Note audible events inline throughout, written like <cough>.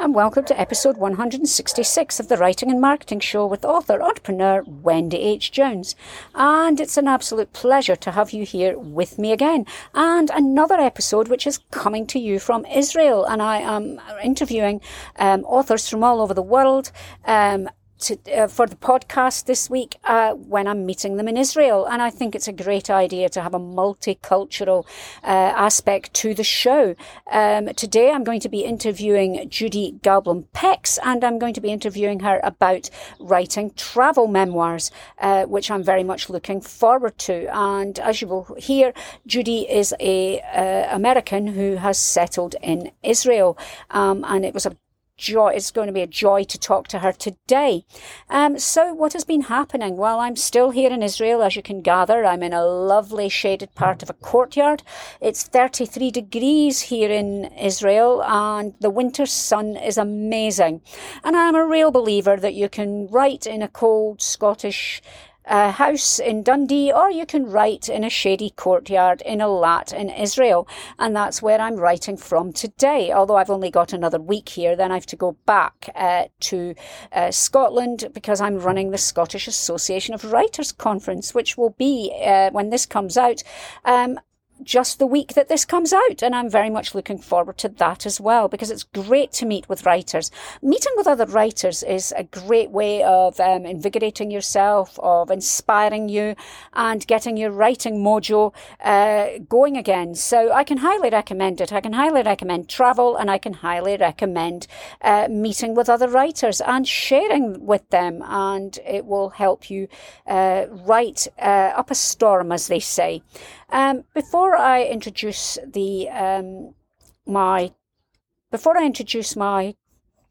and welcome to episode 166 of the Writing and Marketing Show with author entrepreneur Wendy H. Jones. And it's an absolute pleasure to have you here with me again. And another episode which is coming to you from Israel. And I am interviewing um, authors from all over the world. Um, to, uh, for the podcast this week uh, when I'm meeting them in Israel. And I think it's a great idea to have a multicultural uh, aspect to the show. Um, today I'm going to be interviewing Judy Galblum Pex and I'm going to be interviewing her about writing travel memoirs, uh, which I'm very much looking forward to. And as you will hear, Judy is a uh, American who has settled in Israel. Um, and it was a joy. It's going to be a joy to talk to her today. Um, so what has been happening? Well, I'm still here in Israel, as you can gather. I'm in a lovely shaded part of a courtyard. It's 33 degrees here in Israel and the winter sun is amazing. And I'm a real believer that you can write in a cold Scottish a house in Dundee, or you can write in a shady courtyard in Eilat in Israel. And that's where I'm writing from today. Although I've only got another week here, then I have to go back uh, to uh, Scotland because I'm running the Scottish Association of Writers Conference, which will be, uh, when this comes out, um, just the week that this comes out. And I'm very much looking forward to that as well because it's great to meet with writers. Meeting with other writers is a great way of um, invigorating yourself, of inspiring you and getting your writing mojo uh, going again. So I can highly recommend it. I can highly recommend travel and I can highly recommend uh, meeting with other writers and sharing with them. And it will help you uh, write uh, up a storm, as they say. Um, before I introduce the um, my before I introduce my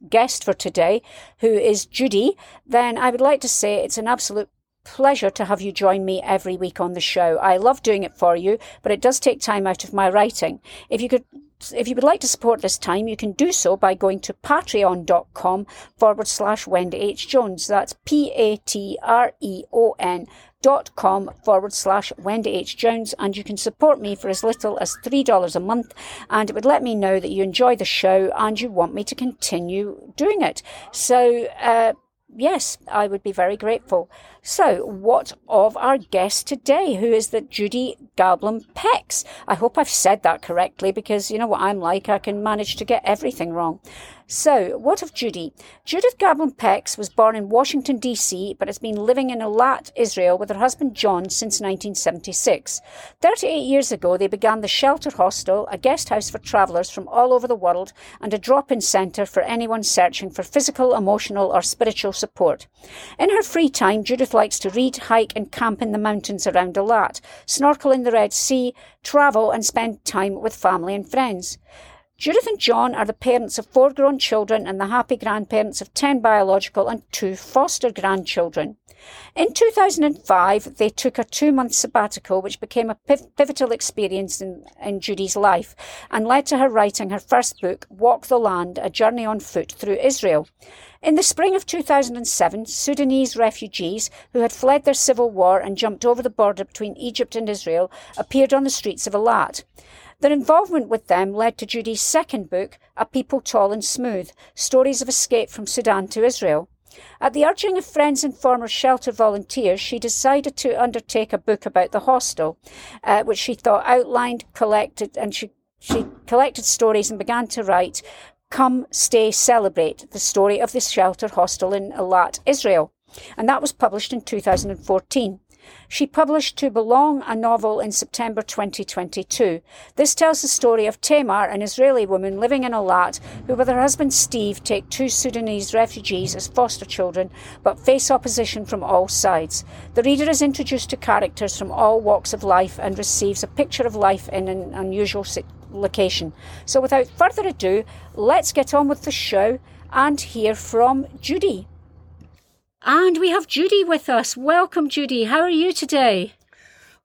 guest for today, who is Judy, then I would like to say it's an absolute pleasure to have you join me every week on the show. I love doing it for you, but it does take time out of my writing. If you could if you would like to support this time, you can do so by going to patreon.com forward slash Wendy H. Jones. That's P A T R E O N dot com forward slash Wendy H. Jones. And you can support me for as little as $3 a month. And it would let me know that you enjoy the show and you want me to continue doing it. So, uh, yes, I would be very grateful. So, what of our guest today, who is the Judy Galblum Pex? I hope I've said that correctly because you know what I'm like, I can manage to get everything wrong. So, what of Judy? Judith Galblum Pex was born in Washington, D.C., but has been living in Eilat, Israel, with her husband John since 1976. 38 years ago, they began the Shelter Hostel, a guest house for travellers from all over the world and a drop in centre for anyone searching for physical, emotional, or spiritual support. In her free time, Judith likes to read, hike, and camp in the mountains around Eilat, snorkel in the Red Sea, travel, and spend time with family and friends. Judith and John are the parents of four grown children and the happy grandparents of 10 biological and two foster grandchildren. In 2005, they took a two month sabbatical, which became a pivotal experience in, in Judy's life and led to her writing her first book, Walk the Land A Journey on Foot Through Israel. In the spring of 2007, Sudanese refugees who had fled their civil war and jumped over the border between Egypt and Israel appeared on the streets of Eilat. Their involvement with them led to Judy's second book, A People Tall and Smooth Stories of Escape from Sudan to Israel. At the urging of friends and former shelter volunteers, she decided to undertake a book about the hostel, uh, which she thought outlined, collected, and she she collected stories and began to write Come, Stay, Celebrate, the story of the shelter hostel in Eilat, Israel. And that was published in 2014. She published To Belong, a novel, in September 2022. This tells the story of Tamar, an Israeli woman living in Eilat, who, with her husband Steve, take two Sudanese refugees as foster children, but face opposition from all sides. The reader is introduced to characters from all walks of life and receives a picture of life in an unusual location. So, without further ado, let's get on with the show and hear from Judy. And we have Judy with us. Welcome, Judy. How are you today?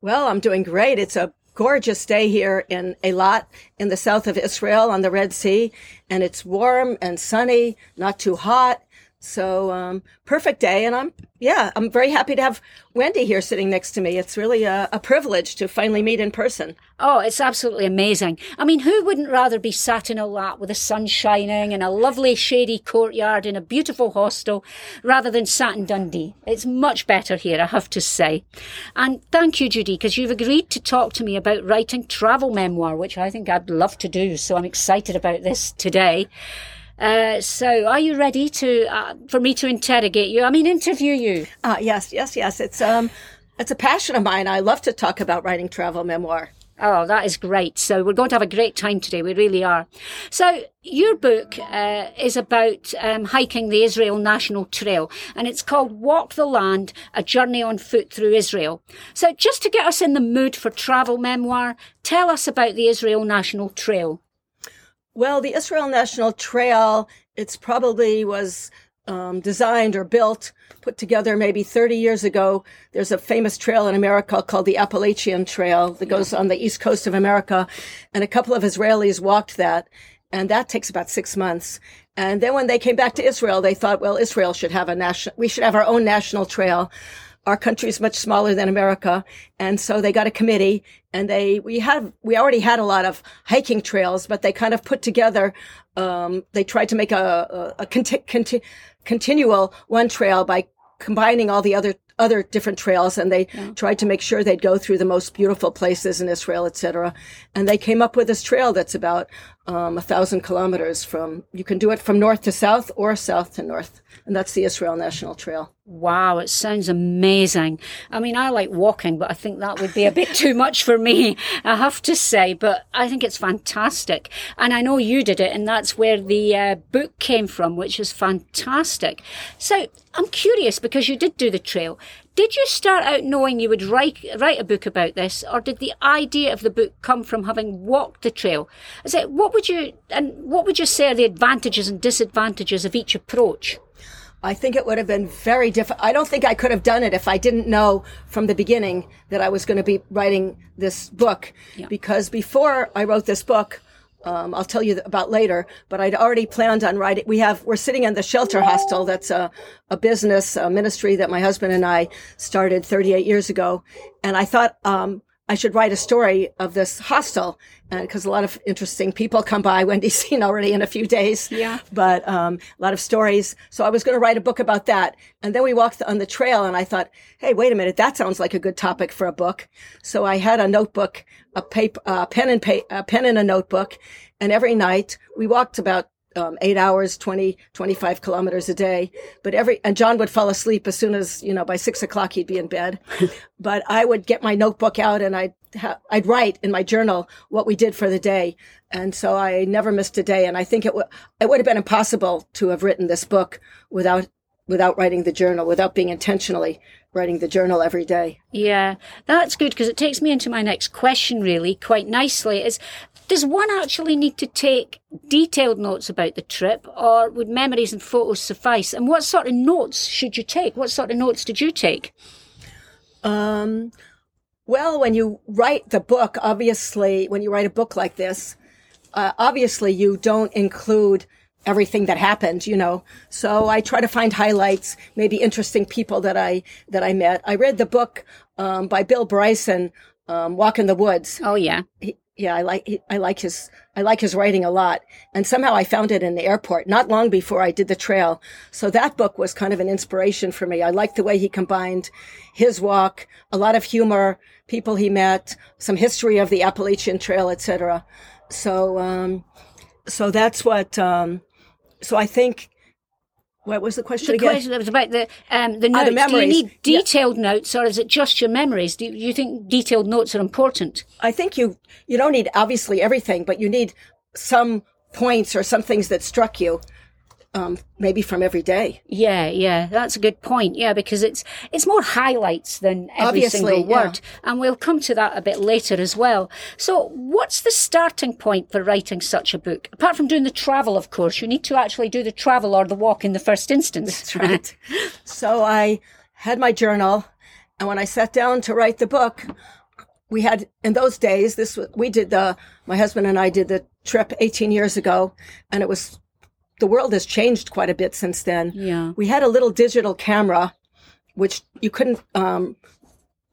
Well, I'm doing great. It's a gorgeous day here in Eilat in the south of Israel on the Red Sea, and it's warm and sunny, not too hot. So, um, perfect day. And I'm, yeah, I'm very happy to have Wendy here sitting next to me. It's really a, a, privilege to finally meet in person. Oh, it's absolutely amazing. I mean, who wouldn't rather be sat in Eilat with the sun shining in a lovely shady courtyard in a beautiful hostel rather than sat in Dundee? It's much better here, I have to say. And thank you, Judy, because you've agreed to talk to me about writing travel memoir, which I think I'd love to do. So I'm excited about this today. Uh, so, are you ready to uh, for me to interrogate you? I mean, interview you? Uh, yes, yes, yes. It's um, it's a passion of mine. I love to talk about writing travel memoir. Oh, that is great. So we're going to have a great time today. We really are. So your book uh, is about um, hiking the Israel National Trail and it's called Walk the Land, a journey on foot through Israel. So just to get us in the mood for travel memoir, tell us about the Israel National Trail. Well, the Israel National Trail, it's probably was um, designed or built, put together maybe 30 years ago. There's a famous trail in America called the Appalachian Trail that goes on the east coast of America. And a couple of Israelis walked that. And that takes about six months. And then when they came back to Israel, they thought, well, Israel should have a national, we should have our own national trail our country is much smaller than America. And so they got a committee and they, we have, we already had a lot of hiking trails, but they kind of put together, um, they tried to make a, a, a conti- conti- continual one trail by combining all the other other different trails and they yeah. tried to make sure they'd go through the most beautiful places in Israel, etc. And they came up with this trail that's about um, a thousand kilometers from. You can do it from north to south or south to north, and that's the Israel National Trail. Wow, it sounds amazing. I mean, I like walking, but I think that would be a bit too much for me, <laughs> I have to say. But I think it's fantastic. And I know you did it, and that's where the uh, book came from, which is fantastic. So I'm curious because you did do the trail. Did you start out knowing you would write, write a book about this, or did the idea of the book come from having walked the trail? Is it, what would you, and what would you say are the advantages and disadvantages of each approach? I think it would have been very difficult. I don't think I could have done it if I didn't know from the beginning that I was going to be writing this book. Yeah. Because before I wrote this book, um, I'll tell you about later, but I'd already planned on writing. We have, we're sitting in the shelter hostel. That's a, a business, a ministry that my husband and I started 38 years ago. And I thought, um, I should write a story of this hostel because uh, a lot of interesting people come by. <laughs> Wendy's seen already in a few days. Yeah. But um, a lot of stories. So I was going to write a book about that. And then we walked on the trail and I thought, hey, wait a minute, that sounds like a good topic for a book. So I had a notebook, a paper, a pen and pa- a pen and a notebook. And every night we walked about um, eight hours, 20, 25 kilometers a day. But every, and John would fall asleep as soon as, you know, by six o'clock he'd be in bed. <laughs> but I would get my notebook out and I'd, ha- I'd write in my journal what we did for the day. And so I never missed a day. And I think it would, it would have been impossible to have written this book without, without writing the journal, without being intentionally writing the journal every day. Yeah, that's good because it takes me into my next question really quite nicely is does one actually need to take detailed notes about the trip, or would memories and photos suffice? And what sort of notes should you take? What sort of notes did you take? Um, well, when you write the book, obviously, when you write a book like this, uh, obviously you don't include everything that happened, you know. So I try to find highlights, maybe interesting people that I that I met. I read the book um, by Bill Bryson, um, Walk in the Woods. Oh yeah. He, yeah, I like I like his I like his writing a lot. And somehow I found it in the airport not long before I did the trail. So that book was kind of an inspiration for me. I liked the way he combined his walk, a lot of humor, people he met, some history of the Appalachian Trail, etc. So um so that's what um so I think what was the question again? the again? question was about the um, the notes. The Do you need detailed yeah. notes, or is it just your memories? Do you think detailed notes are important? I think you you don't need obviously everything, but you need some points or some things that struck you um, maybe from every day. Yeah, yeah, that's a good point. Yeah, because it's it's more highlights than every Obviously, single word, yeah. and we'll come to that a bit later as well. So, what's the starting point for writing such a book? Apart from doing the travel, of course, you need to actually do the travel or the walk in the first instance. That's right. so I had my journal, and when I sat down to write the book, we had in those days this was, we did the my husband and I did the trip 18 years ago and it was the world has changed quite a bit since then. Yeah. We had a little digital camera which you couldn't um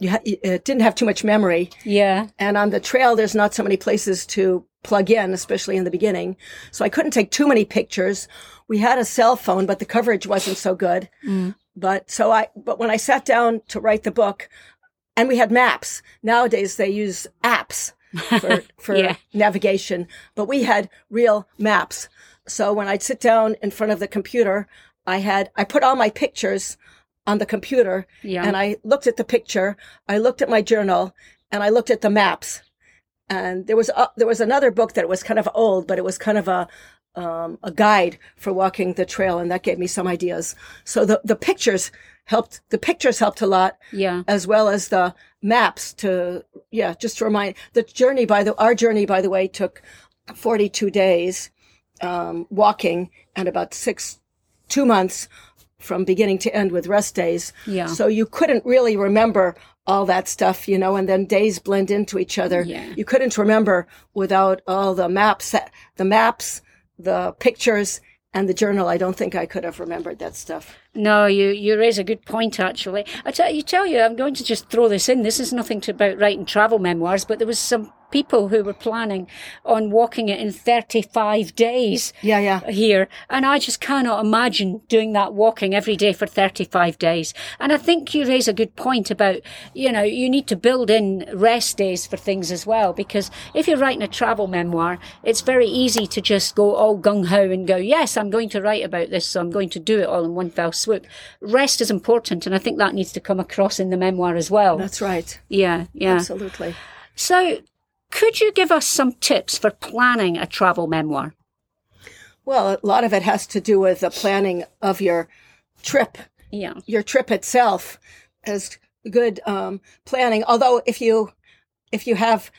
you ha- it didn't have too much memory Yeah. and on the trail there's not so many places to plug in especially in the beginning so i couldn't take too many pictures we had a cell phone but the coverage wasn't so good but so i but when i sat down to write the book and we had maps nowadays they use apps <laughs> for for Yeah. navigation but we had real maps so when i'd sit down in front of the computer i had i put all my pictures on the computer Yeah. and I looked at the picture, I looked at my journal, and I looked at the maps. And there was uh, there was another book that was kind of old, but it was kind of a um, a guide for walking the trail, and that gave me some ideas. So the the pictures helped. The pictures helped a lot, yeah. as well as the maps to yeah, just to remind the journey. By the our journey, by the way, took forty two days um, walking and about six two months from beginning to end with rest days. Yeah. So you couldn't really remember all that stuff, you know, and then days blend into each other. Yeah. You couldn't remember without all the maps, the maps, the pictures, and the journal. I don't think I could have remembered that stuff. No, you, you raise a good point, actually. I tell you, tell you, I'm going to just throw this in. This is nothing to about writing travel memoirs, but there was some people who were planning on walking it in 35 days Yeah, yeah. here. And I just cannot imagine doing that walking every day for 35 days. And I think you raise a good point about, you know, you need to build in rest days for things as well. Because if you're writing a travel memoir, it's very easy to just go all gung ho and go, yes, I'm going to write about this. So I'm going to do it all in one fell swoop. Rest is important. And I think that needs to come across in the memoir as well. That's right. yeah. Yeah. Absolutely. So could you give us some tips for planning a travel memoir? Well, a lot of it has to do with the planning of your trip. Yeah. Your trip itself is good um, planning. Although if you if you have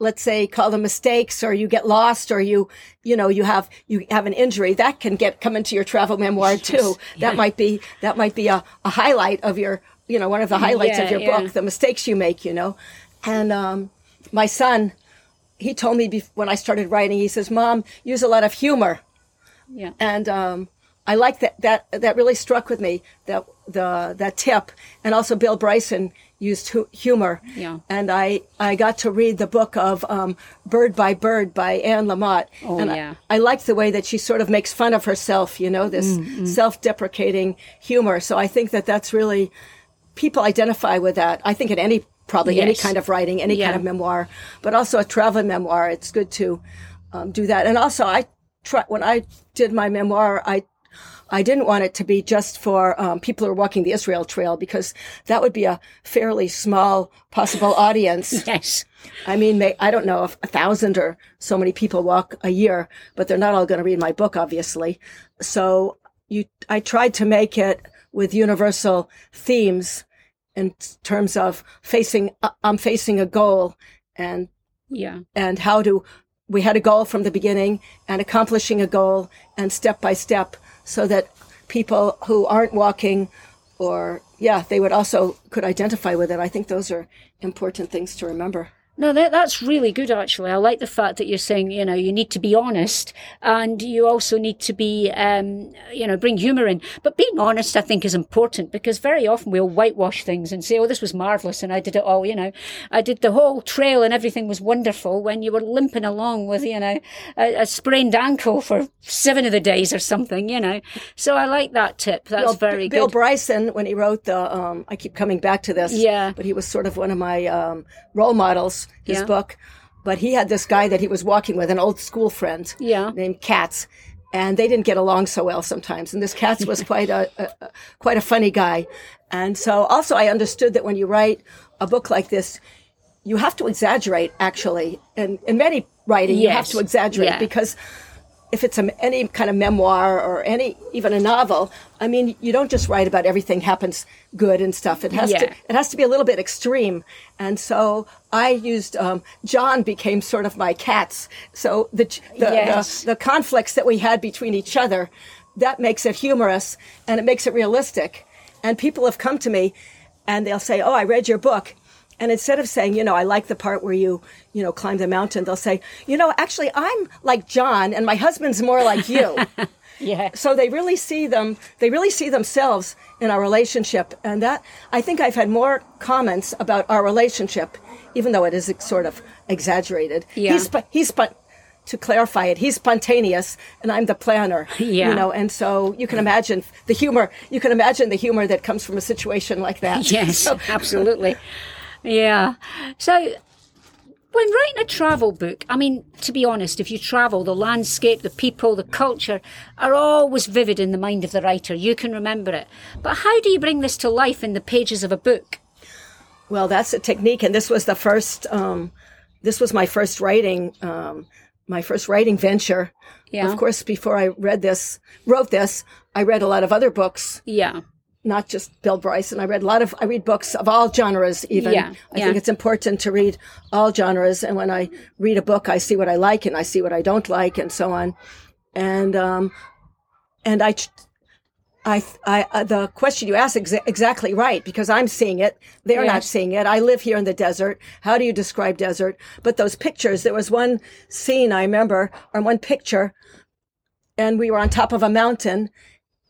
let's say call them mistakes or you get lost or you you know you have you have an injury that can get come into your travel memoir too that might be that might be a, a highlight of your you know one of the highlights of your yeah. book the mistakes you make you know and um my son he told me bef- when i started writing he says mom use a lot of humor Yeah. and um, I like that that that really struck with me that the that tip, and also Bill Bryson used hu- humor. Yeah. And I I got to read the book of um, Bird by Bird by Anne Lamott. Oh, and yeah. I, I like the way that she sort of makes fun of herself. You know, this Mm-hmm. self-deprecating humor. So I think that that's really people identify with that. I think in any probably any kind of writing, any Yeah. kind of memoir, but also a travel memoir. It's good to um, do that. And also, I try when I did my memoir, I I didn't want it to be just for um, people who are walking the Israel Trail because that would be a fairly small possible audience. <laughs> Yes. I mean, may, I don't know if a thousand or so many people walk a year, but they're not all going to read my book, obviously. So you, I tried to make it with universal themes in terms of facing, uh, I'm facing a goal and Yeah. and how to we had a goal from the beginning and accomplishing a goal and step by step so that people who aren't walking or yeah they would also could identify with it i think those are important things to remember No, that, that's really good, actually. I like the fact that you're saying, you know, you need to be honest and you also need to be, um, you know, bring humor in. But being honest, I think, is important because very often we'll whitewash things and say, oh, this was marvelous and I did it all, you know. I did the whole trail and everything was wonderful when you were limping along with, you know, a, a sprained ankle for seven of the days or something, you know. So I like that tip. That's Well, very bill good. Bill Bryson when he wrote the um, i keep coming back to this Yeah. but he was sort of one of my um, role models his Yeah. book but he had this guy that he was walking with an old school friend Yeah. named Katz, and they didn't get along so well sometimes. And this Katz was <laughs> quite a, a, quite a funny guy, and so also I understood that when you write a book like this, you have to exaggerate. Actually, and in many writing, you have to exaggerate Yeah. because if it's a, any kind of memoir or any even a novel, I mean, you don't just write about everything happens good and stuff. It has to it has to be a little bit extreme. And so I used um, John became sort of my Katz. So the the, Yes. the the conflicts that we had between each other that makes it humorous and it makes it realistic. And people have come to me and they'll say, "Oh, I read your book." And instead of saying, you know, I like the part where you, you know, climb the mountain, they'll say, you know, actually, I'm like John and my husband's more like you. <laughs> Yeah. So they really see them, they really see themselves in our relationship. And that, I think I've had more comments about our relationship, even though it is sort of exaggerated. Yeah. He's, he's, to clarify it, he's spontaneous and I'm the planner. Yeah. You know, and so you can imagine the humor, you can imagine the humor that comes from a situation like that. Yes, <laughs> So- absolutely. Yeah. So, when writing a travel book, I mean, to be honest, if you travel, the landscape, the people, the culture are always vivid in the mind of the writer. You can remember it. But how do you bring this to life in the pages of a book? Well, that's a technique, and this was the first. Um, this was my first writing, um, my first writing venture. Yeah. Of course, before I read this, wrote this, I read a lot of other books, Yeah. Not just Bill Bryson. I read a lot of. I read books of all genres. Even Yeah, I yeah. think it's important to read all genres. And when I read a book, I see what I like and I see what I don't like, and so on. And um, and I. I, I, uh, the question you asked exa- exactly right because I'm seeing it. They're not seeing it. I live here in the desert. How do you describe desert? But those pictures, there was one scene I remember, or one picture, and we were on top of a mountain,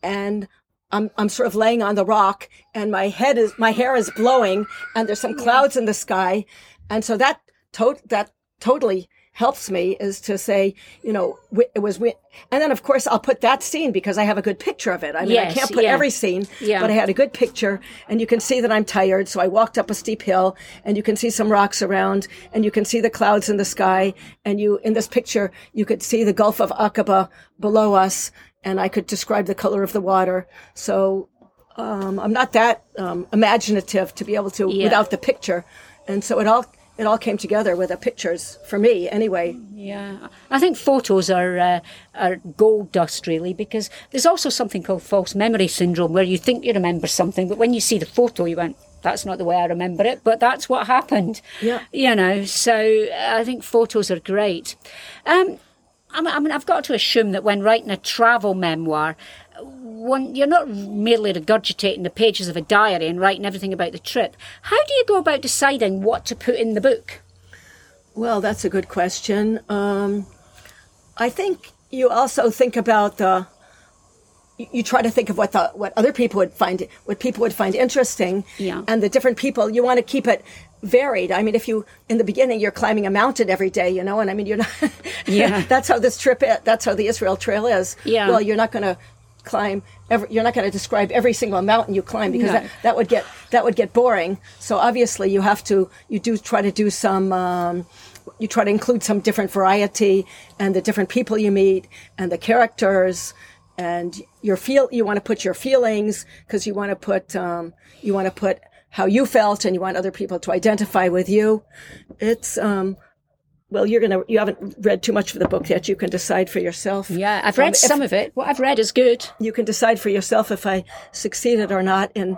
and I'm I'm sort of laying on the rock, and my head is my hair is blowing, and there's some clouds in the sky, and so that to- that totally helps me is to say, you know, it was, wi- and then of course I'll put that scene because I have a good picture of it. I mean, Yes, I can't put yeah. every scene, Yeah. but I had a good picture, and you can see that I'm tired. So I walked up a steep hill, and you can see some rocks around, and you can see the clouds in the sky, and you in this picture you could see the Gulf of Aqaba below us, and I could describe the color of the water. So um, I'm not that um, imaginative to be able to Yeah. without the picture, and so it all it all came together with the pictures for me anyway. Yeah, I think photos are uh, are gold dust really because there's also something called false memory syndrome where you think you remember something, but when you see the photo, you went, "That's not the way I remember it," but that's what happened. Yeah. you know. So I think photos are great. Um, I mean, I mean, I've got to assume that when writing a travel memoir, one, you're not merely regurgitating the pages of a diary and writing everything about the trip. How do you go about deciding what to put in the book? Well, that's a good question. Um, I think you also think about the. you- You try to think of what the what other people would find what people would find interesting, Yeah. and the different people. You want to keep it varied. I mean, if you in the beginning you're climbing a mountain every day, you know, and I mean you're not. Yeah. <laughs> that's how this trip. Is, that's how the Israel Trail is. Yeah. Well, you're not going to climb. Every, you're not going to describe every single mountain you climb because No. that, that would get that would get boring. So obviously you have to you do try to do some um, you try to include some different variety and the different people you meet and the characters and your feel you want to put your feelings because you want to put um, you want to put how you felt and you want other people to identify with you. It's um, well, you're gonna you haven't read too much of the book yet. You can decide for yourself. Yeah, I've read Um, if- some of it. What I've read is good. you can decide for yourself if I succeeded or not in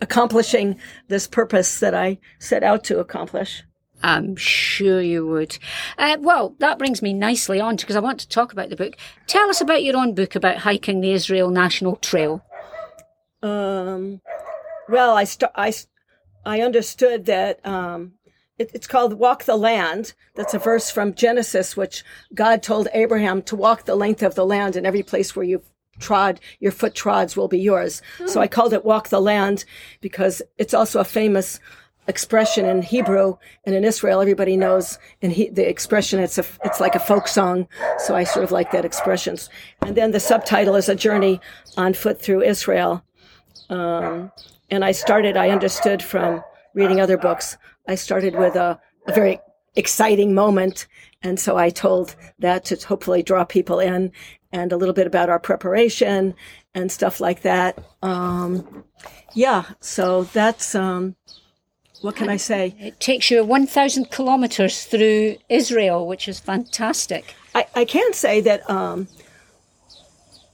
accomplishing this purpose that I set out to accomplish. I'm sure you would. Uh, well, that brings me nicely on to because I want to talk about the book. Tell us about your own book about hiking the Israel National Trail. Um, well, I, st- I, I understood that um, it, it's called Walk the Land. That's a verse from Genesis, which God told Abraham to walk the length of the land, and every place where you've trod, your foot trods will be yours. So I called it Walk the Land because it's also a famous expression in Hebrew and in Israel. Everybody knows in he, the expression. It's a, it's like a folk song. So I sort of like that expression. And then the subtitle is a journey on foot through Israel. Um, and I started, I understood from reading other books, I started with a, a very exciting moment. And so I told that to hopefully draw people in and a little bit about our preparation and stuff like that. Um, yeah, so that's, um, what can I say? It takes you 1,000 kilometres through Israel, which is fantastic. I, I can say that um,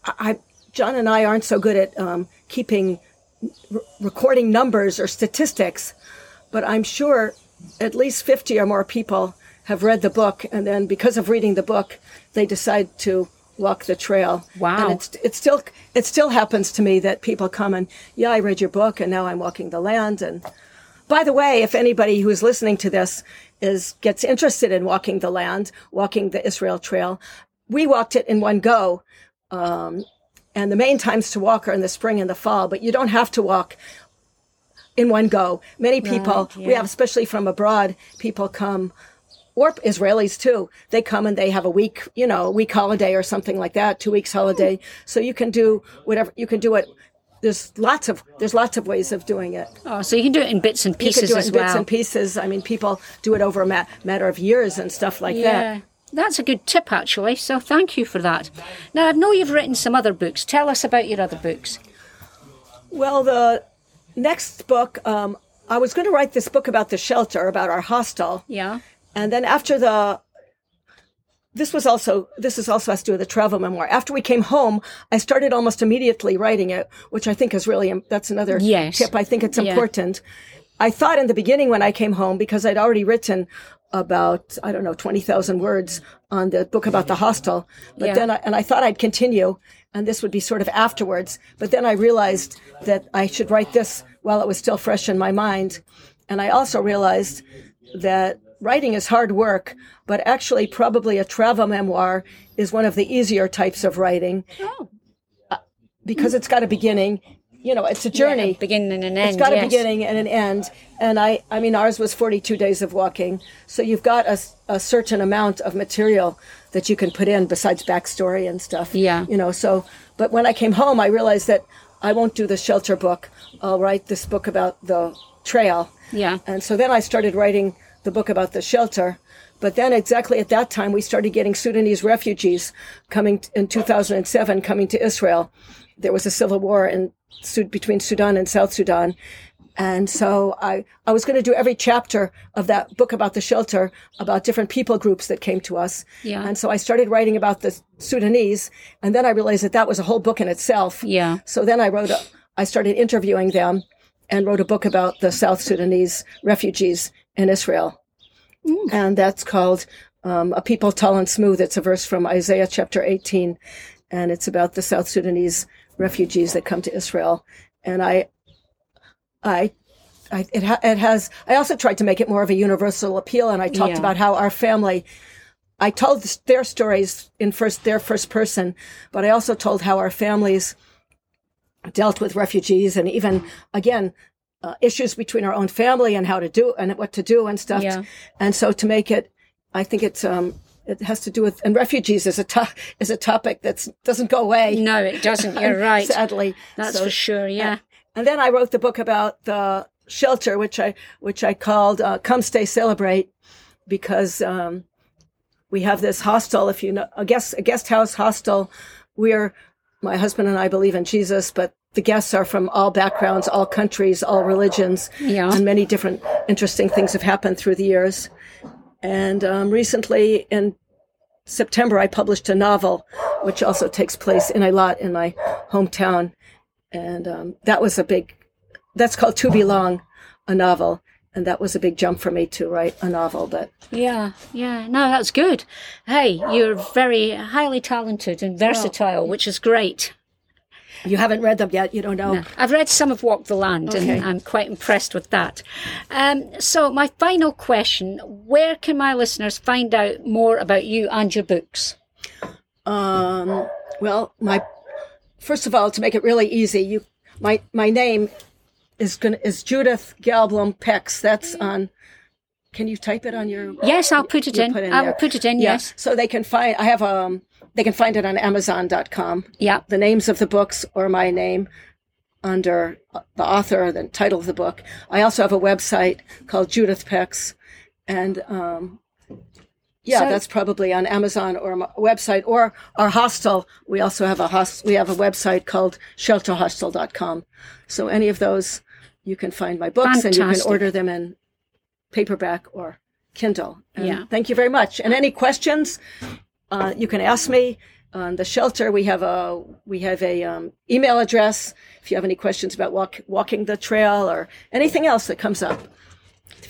I, I- John and I aren't so good at um, keeping r- recording numbers or statistics, but I'm sure at least 50 or more people have read the book, and then because of reading the book, they decide to walk the trail. Wow. And it's it still it still happens to me that people come and yeah, I read your book, and now I'm walking the land, and by the way, if anybody who's listening to this is gets interested in walking the land, walking the Israel Trail, we walked it in one go. Um, and the main times to walk are in the spring and the fall, but you don't have to walk in one go. Many people, Right, we have, especially from abroad, people come, or Israelis too. They come and they have a week, you know, a week holiday or something like that, two weeks holiday. So you can do whatever, you can do it. There's lots of, there's lots of ways of doing it. Oh, so you can do it in bits and You pieces can do it as in bits and pieces. I mean, people do it over a ma- matter of years and stuff like that. Yeah, that's a good tip actually. So thank you for that. Now I know you've written some other books. Tell us about your other books. Well, the next book, um, I was going to write this book about the shelter, about our hostel. Yeah. And then after the, this was also, this is also has to do with the travel memoir. After we came home, I started almost immediately writing it, which I think is really, that's another Yes. tip. I think it's Yeah. important. I thought in the beginning when I came home, because I'd already written about, I don't know, 20,000 words on the book about the hostel, but Yeah. then I, and I thought I'd continue and this would be sort of afterwards. But then I realized that I should write this while it was still fresh in my mind. And I also realized that writing is hard work, but actually probably a travel memoir is one of the easier types of writing Oh. Uh, because it's got a beginning. You know, it's a journey. Beginning and an end. It's got yes. a beginning and an end. And I, I mean, ours was 42 days of walking. So you've got a, a certain amount of material that you can put in besides backstory and stuff. Yeah. You know, so, but when I came home, I realized that I won't do the shelter book. I'll write this book about the trail. Yeah. And so then I started writing the book about the shelter. But then exactly at that time, we started getting Sudanese refugees coming in 2007, coming to Israel. There was a civil war in, between Sudan and South Sudan. And so I, I was going to do every chapter of that book about the shelter about different people groups that came to us. Yeah. And so I started writing about the Sudanese. And then I realized that that was a whole book in itself. Yeah. So then I wrote a, I started interviewing them and wrote a book about the South Sudanese refugees in Israel. And that's called um, A People Tall and Smooth. It's a verse from Isaiah chapter 18. And it's about the South Sudanese refugees that come to Israel. And I, I, I it, ha- it has, I also tried to make it more of a universal appeal. And I talked Yeah. about how our family, I told their stories in first, their first person, but I also told how our families dealt with refugees and even again uh, issues between our own family and how to do and what to do and stuff. Yeah. And so to make it, I think it's um it has to do with and refugees is a to- is a topic that doesn't go away. No, it doesn't. You're <laughs> right. Sadly, That's So- for sure. Yeah. and then I wrote the book about the shelter, which I which I called uh, "Come Stay Celebrate," because um, we have this hostel. If you know, a guest a guest house hostel. We're my husband and I believe in Jesus, but the guests are from all backgrounds, all countries, all religions, Yeah. and many different interesting things have happened through the years. And um, recently, in September, I published a novel, which also takes place in a lot in my hometown, and um, that was a big. That's called To Belong, a novel, and that was a big jump for me to write a novel. But Yeah, yeah. No, that's good. Hey, you're very highly talented and versatile, which is great. You haven't read them yet. You don't know. I've read some of Walk the Land Okay. and I'm quite impressed with that. Um, so, my final question where can my listeners find out more about you and your books? Um, well, my first of all, to make it really easy, you my my name is gonna is Judith Galblum Pex. That's on. Can you type it on your? Yes, I'll put it in. put in I will put it in, Yeah, yes. So they can find. I have um. They can find it on Amazon.com. Yeah. The names of the books or my name under the author, the title of the book. I also have a website called Judith Pex, and um, yeah, So- that's probably on Amazon or my website or our hostel. We also have a host. We have a website called shelterhostel.com. So any of those, you can find my books and you can order them in paperback or Kindle. And Yeah. Thank you very much. And any questions, uh, you can ask me. On the shelter, we have a we have a um, email address. If you have any questions about walk, walking the trail or anything else that comes up,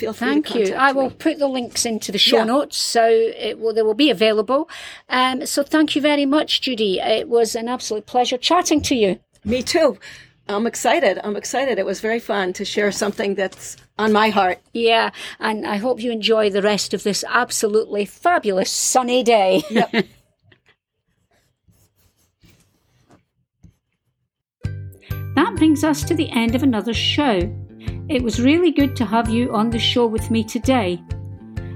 feel free Thank to you. I will me. put the links into the show Yeah. notes, so it will they will be available. Um, so thank you very much, Judy. It was an absolute pleasure chatting to you. Me too. I'm excited. I'm excited. It was very fun to share something that's on my heart. Yeah, and I hope you enjoy the rest of this absolutely fabulous sunny day. <laughs> Yep. that brings us to the end of another show. It was really good to have you on the show with me today.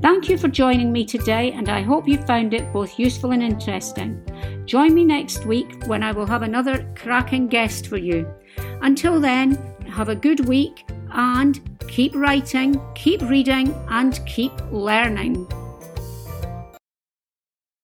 Thank you for joining me today, and I hope you found it both useful and interesting. Join me next week when I will have another cracking guest for you. Until then, have a good week and keep writing, keep reading, and keep learning.